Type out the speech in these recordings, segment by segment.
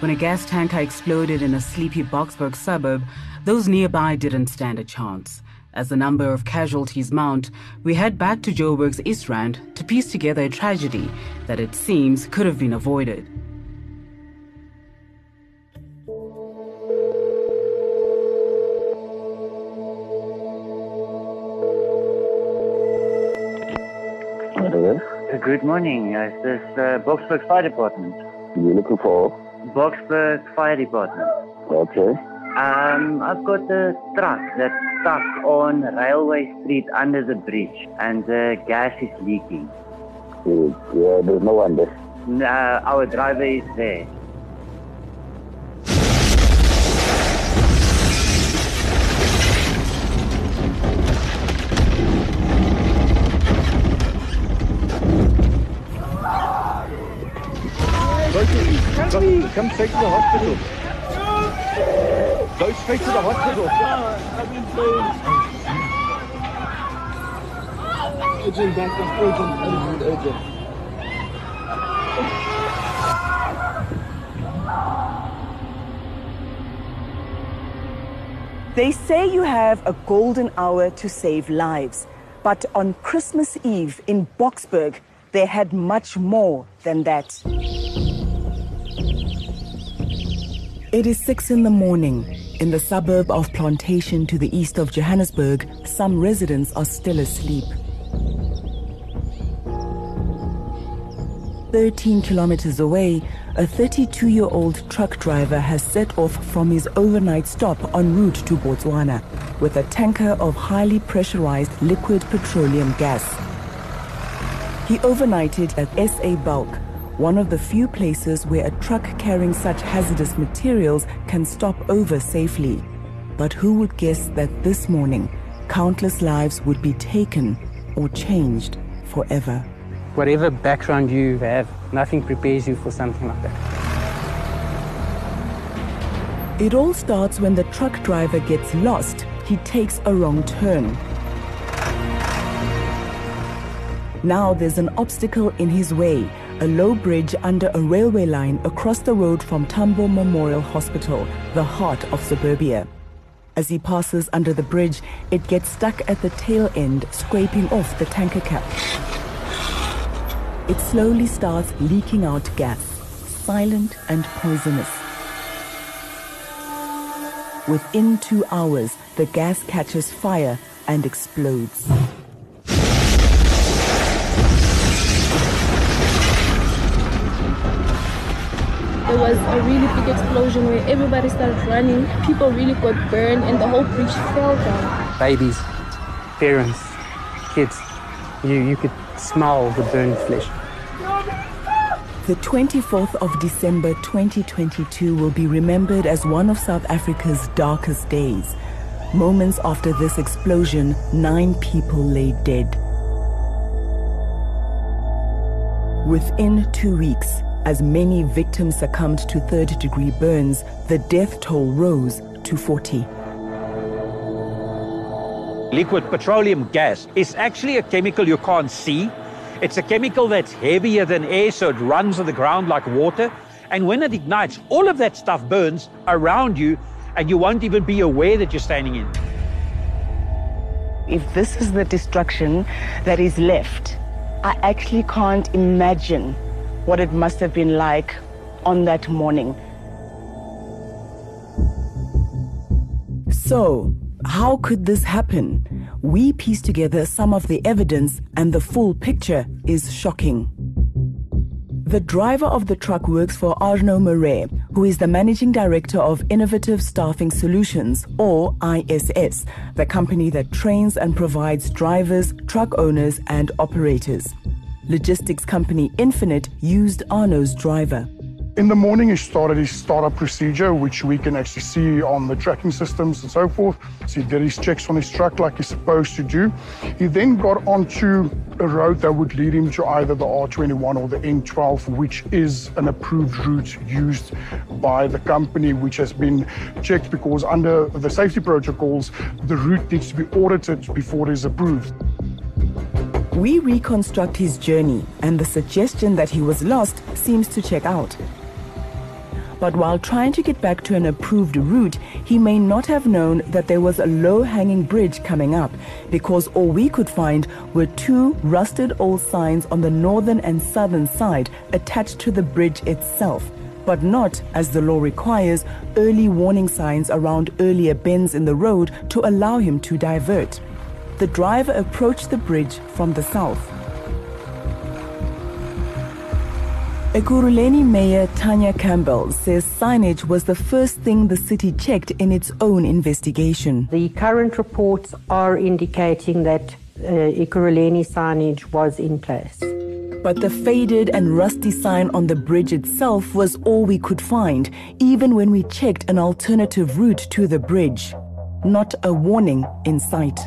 When a gas tanker exploded in a sleepy Boksburg suburb, those nearby didn't stand a chance. As the number of casualties mount, we head back to Joburg's East Rand to piece together a tragedy that it seems could have been avoided. Hello. Good morning. Uh, this is uh, Boksburg Fire Department. You looking for? Boksburg Fire Department. Okay. Um, I've got a truck that's stuck on Railway Street under the bridge, and the gas is leaking. Yeah, there's no one there. Uh, our driver is there. Come, come straight to the hospital. Go straight to the hospital. Urgent, backup, urgent, urgent, urgent. They say you have a golden hour to save lives, but on Christmas Eve in Boksburg, they had much more than that. It is six in the morning. In the suburb of Plantation to the east of Johannesburg, some residents are still asleep. 13 kilometers away, a 32 year old truck driver has set off from his overnight stop en route to Botswana with a tanker of highly pressurized liquid petroleum gas. He overnighted at SA Bulk, one of the few places where a truck carrying such hazardous materials can stop over safely. But who would guess that this morning, countless lives would be taken or changed forever? whatever background you have, nothing prepares you for something like that. It all starts when the truck driver gets lost. He takes a wrong turn. Now there's an obstacle in his way a low bridge under a railway line across the road from Tambo Memorial Hospital, the heart of suburbia. As he passes under the bridge, it gets stuck at the tail end, scraping off the tanker cap. It slowly starts leaking out gas, silent and poisonous. Within two hours, the gas catches fire and explodes. Was a really big explosion where everybody started running. People really got burned and the whole bridge fell down. Babies, parents, kids, you, you could smell the burned flesh. The 24th of December 2022 will be remembered as one of South Africa's darkest days. Moments after this explosion, nine people lay dead. Within two weeks, as many victims succumbed to third degree burns, the death toll rose to 40. Liquid petroleum gas is actually a chemical you can't see. It's a chemical that's heavier than air, so it runs on the ground like water. And when it ignites, all of that stuff burns around you, and you won't even be aware that you're standing in. If this is the destruction that is left, I actually can't imagine what it must have been like on that morning. So, how could this happen? We piece together some of the evidence, and the full picture is shocking. The driver of the truck works for Arno Marais, who is the managing director of Innovative Staffing Solutions, or ISS, the company that trains and provides drivers, truck owners, and operators. Logistics company Infinite used Arno's driver. In the morning, he started his startup procedure, which we can actually see on the tracking systems and so forth. So he did his checks on his truck like he's supposed to do. He then got onto a road that would lead him to either the R21 or the N12, which is an approved route used by the company, which has been checked because under the safety protocols, the route needs to be audited before it is approved. We reconstruct his journey, and the suggestion that he was lost seems to check out. But while trying to get back to an approved route, he may not have known that there was a low hanging bridge coming up because all we could find were two rusted old signs on the northern and southern side attached to the bridge itself. But not, as the law requires, early warning signs around earlier bends in the road to allow him to divert. The driver approached the bridge from the south. Ekurhuleni Mayor Tania Campbell says signage was the first thing the city checked in its own investigation. The current reports are indicating that uh, Ekurhuleni signage was in place. But the faded and rusty sign on the bridge itself was all we could find, even when we checked an alternative route to the bridge. Not a warning in sight.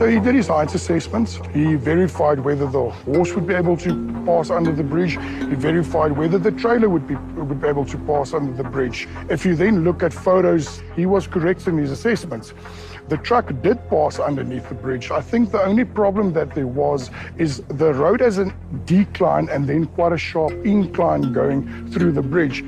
So he did his height assessments. He verified whether the horse would be able to pass under the bridge. He verified whether the trailer would be, would be able to pass under the bridge. If you then look at photos, he was correct in his assessments. The truck did pass underneath the bridge. I think the only problem that there was is the road has a decline and then quite a sharp incline going through the bridge.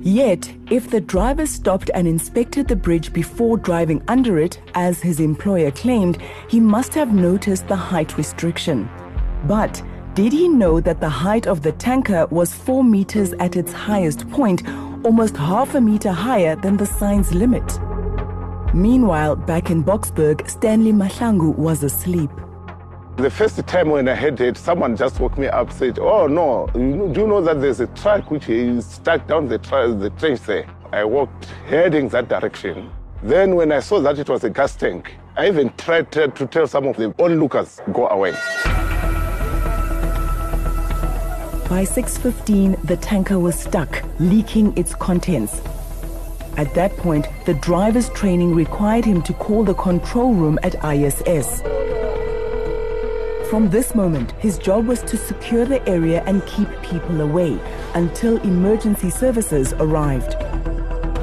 Yet, if the driver stopped and inspected the bridge before driving under it, as his employer claimed, he must have noticed the height restriction. But did he know that the height of the tanker was 4 meters at its highest point, almost half a meter higher than the sign's limit? Meanwhile, back in Boksburg, Stanley Mahlangu was asleep. The first time when I heard it, someone just woke me up, said, "Oh no, do you know that there's a truck which is stuck down the, tra- the trench there?" I walked heading that direction. Then when I saw that it was a gas tank, I even tried to tell some of the onlookers, "Go away." By 6:15, the tanker was stuck, leaking its contents. At that point, the driver's training required him to call the control room at ISS. From this moment, his job was to secure the area and keep people away until emergency services arrived.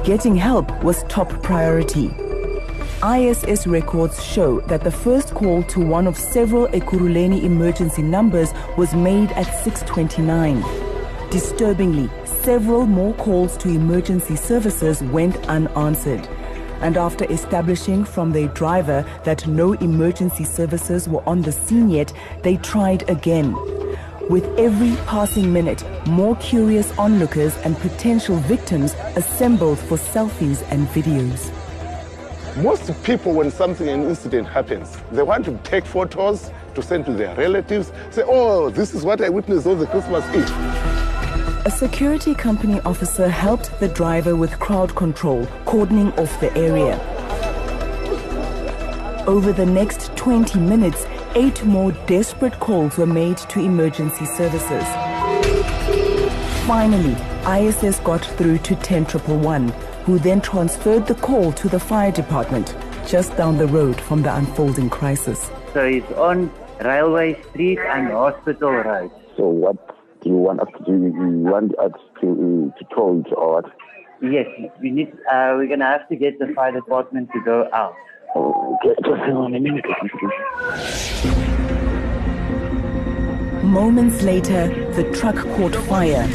Getting help was top priority. ISS records show that the first call to one of several Ekurhuleni emergency numbers was made at 629. Disturbingly, several more calls to emergency services went unanswered and after establishing from their driver that no emergency services were on the scene yet, they tried again. With every passing minute, more curious onlookers and potential victims assembled for selfies and videos. Most people, when something, an incident happens, they want to take photos to send to their relatives, say, oh, this is what I witnessed on the Christmas Eve. A security company officer helped the driver with crowd control, cordoning off the area. Over the next 20 minutes, eight more desperate calls were made to emergency services. Finally, ISS got through to 10111, who then transferred the call to the fire department, just down the road from the unfolding crisis. So it's on Railway Street and Hospital Road. So what do you want us to do? You want us to to told or what? Yes, we need. Uh, we're gonna have to get the fire department to go out. Okay, just hang on a minute. Moments later, the truck caught fire.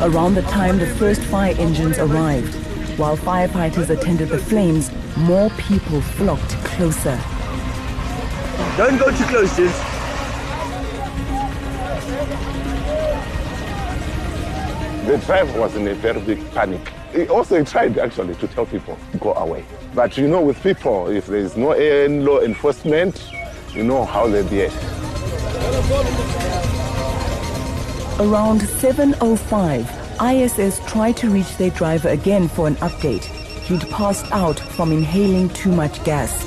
Around the time the first fire engines arrived, while firefighters attended the flames, more people flocked closer. Don't go too close, Jens. The driver was in a very big panic. He also tried actually to tell people, go away. But you know, with people, if there is no law enforcement, you know how they behave. Around 7.05, ISS tried to reach their driver again for an update. He'd passed out from inhaling too much gas.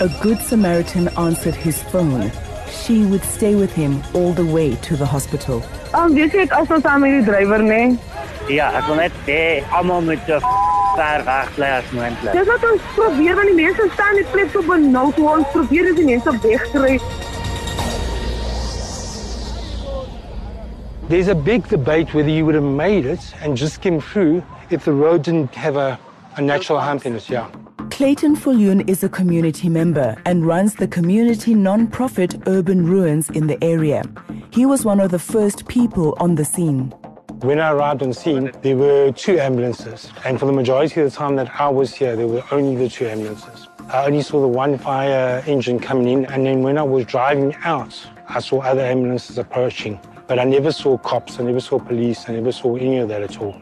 A good Samaritan answered his phone. She would stay with him all the way to the hospital. Um, weet jy ek as ons saam met die drywer nê? Ja, ek wil net hê almal moet so ver weg bly as moontlik. Dis wat ons probeer want die mense staan net plek so benou toe ons probeer dis die mense wegkry. There's a big debate whether you would have made it and just came through if the road didn't have a, a natural hump in it, yeah. Clayton Fulyoon is a community member and runs the community non-profit Urban Ruins in the area. He was one of the first people on the scene. When I arrived on scene, there were two ambulances. And for the majority of the time that I was here, there were only the two ambulances. I only saw the one fire engine coming in. And then when I was driving out, I saw other ambulances approaching. But I never saw cops, I never saw police, I never saw any of that at all.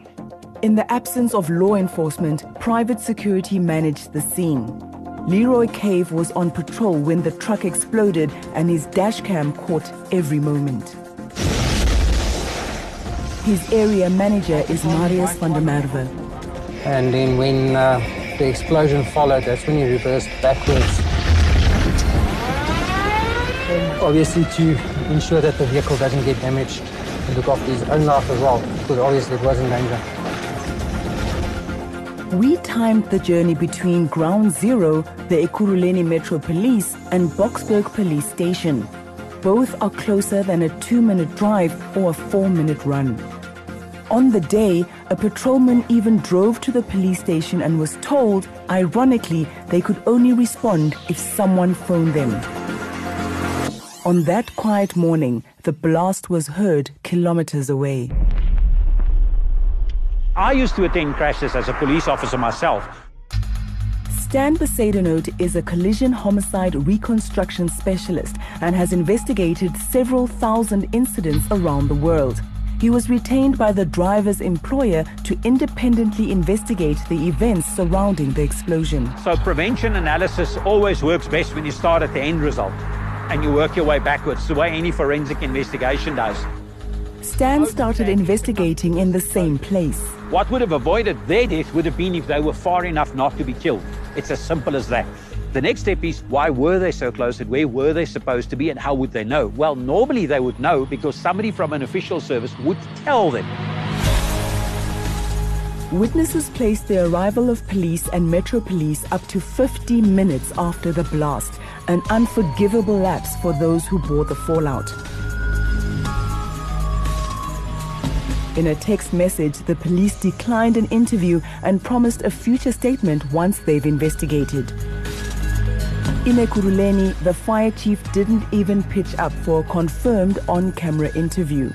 In the absence of law enforcement, private security managed the scene. Leroy Cave was on patrol when the truck exploded and his dashcam caught every moment. His area manager is Marius van der Merwe. And then when uh, the explosion followed, that's when he reversed backwards. Obviously to ensure that the vehicle doesn't get damaged and look after his own life as well, because obviously it was in danger. We timed the journey between Ground Zero, the Ekurhuleni Metro Police, and Boksburg Police Station. Both are closer than a two minute drive or a four minute run. On the day, a patrolman even drove to the police station and was told, ironically, they could only respond if someone phoned them. On that quiet morning, the blast was heard kilometers away. I used to attend crashes as a police officer myself. Stan Bezuidenhout is a collision homicide reconstruction specialist and has investigated several thousand incidents around the world. He was retained by the driver's employer to independently investigate the events surrounding the explosion. So prevention analysis always works best when you start at the end result and you work your way backwards, the way any forensic investigation does. Stan started investigating in the same place. What would have avoided their death would have been if they were far enough not to be killed. It's as simple as that. The next step is why were they so close and where were they supposed to be and how would they know? Well, normally they would know because somebody from an official service would tell them. Witnesses placed the arrival of police and Metro Police up to 50 minutes after the blast, an unforgivable lapse for those who bore the fallout. In a text message, the police declined an interview and promised a future statement once they've investigated. In Ekurhuleni, the fire chief didn't even pitch up for a confirmed on-camera interview.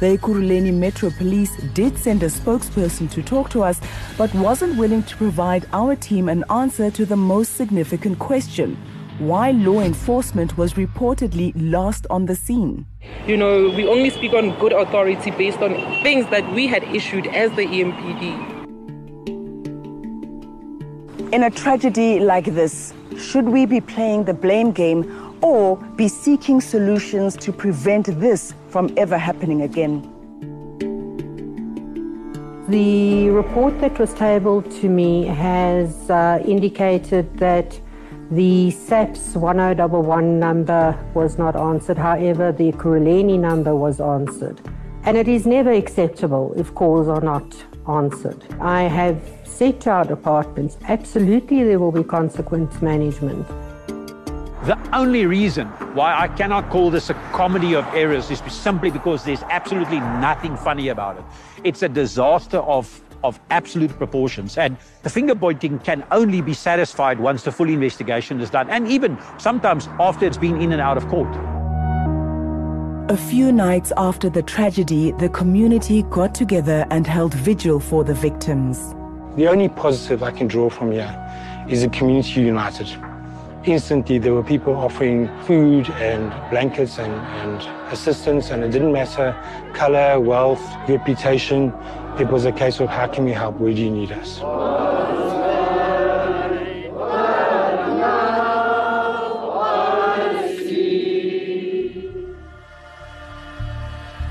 The Ekurhuleni Metro Police did send a spokesperson to talk to us, but wasn't willing to provide our team an answer to the most significant question why law enforcement was reportedly lost on the scene. You know, we only speak on good authority based on things that we had issued as the EMPD. In a tragedy like this, should we be playing the blame game or be seeking solutions to prevent this from ever happening again? The report that was tabled to me has uh, indicated that the SAPS 1011 number was not answered. However, the Kuruleni number was answered. And it is never acceptable if calls are not answered. I have said to our departments, absolutely there will be consequence management. The only reason why I cannot call this a comedy of errors is simply because there's absolutely nothing funny about it. It's a disaster of of absolute proportions. And the finger pointing can only be satisfied once the full investigation is done, and even sometimes after it's been in and out of court. A few nights after the tragedy, the community got together and held vigil for the victims. The only positive I can draw from here is the community united. Instantly, there were people offering food and blankets and, and assistance, and it didn't matter color, wealth, reputation. It was a case of how can we help? Where do you need us?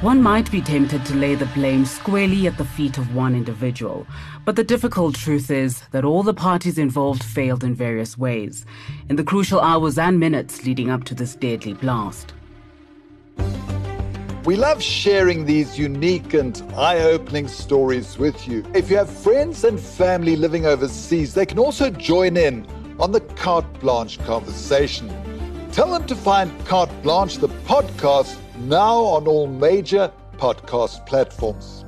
One might be tempted to lay the blame squarely at the feet of one individual, but the difficult truth is that all the parties involved failed in various ways, in the crucial hours and minutes leading up to this deadly blast. We love sharing these unique and eye opening stories with you. If you have friends and family living overseas, they can also join in on the Carte Blanche conversation. Tell them to find Carte Blanche, the podcast, now on all major podcast platforms.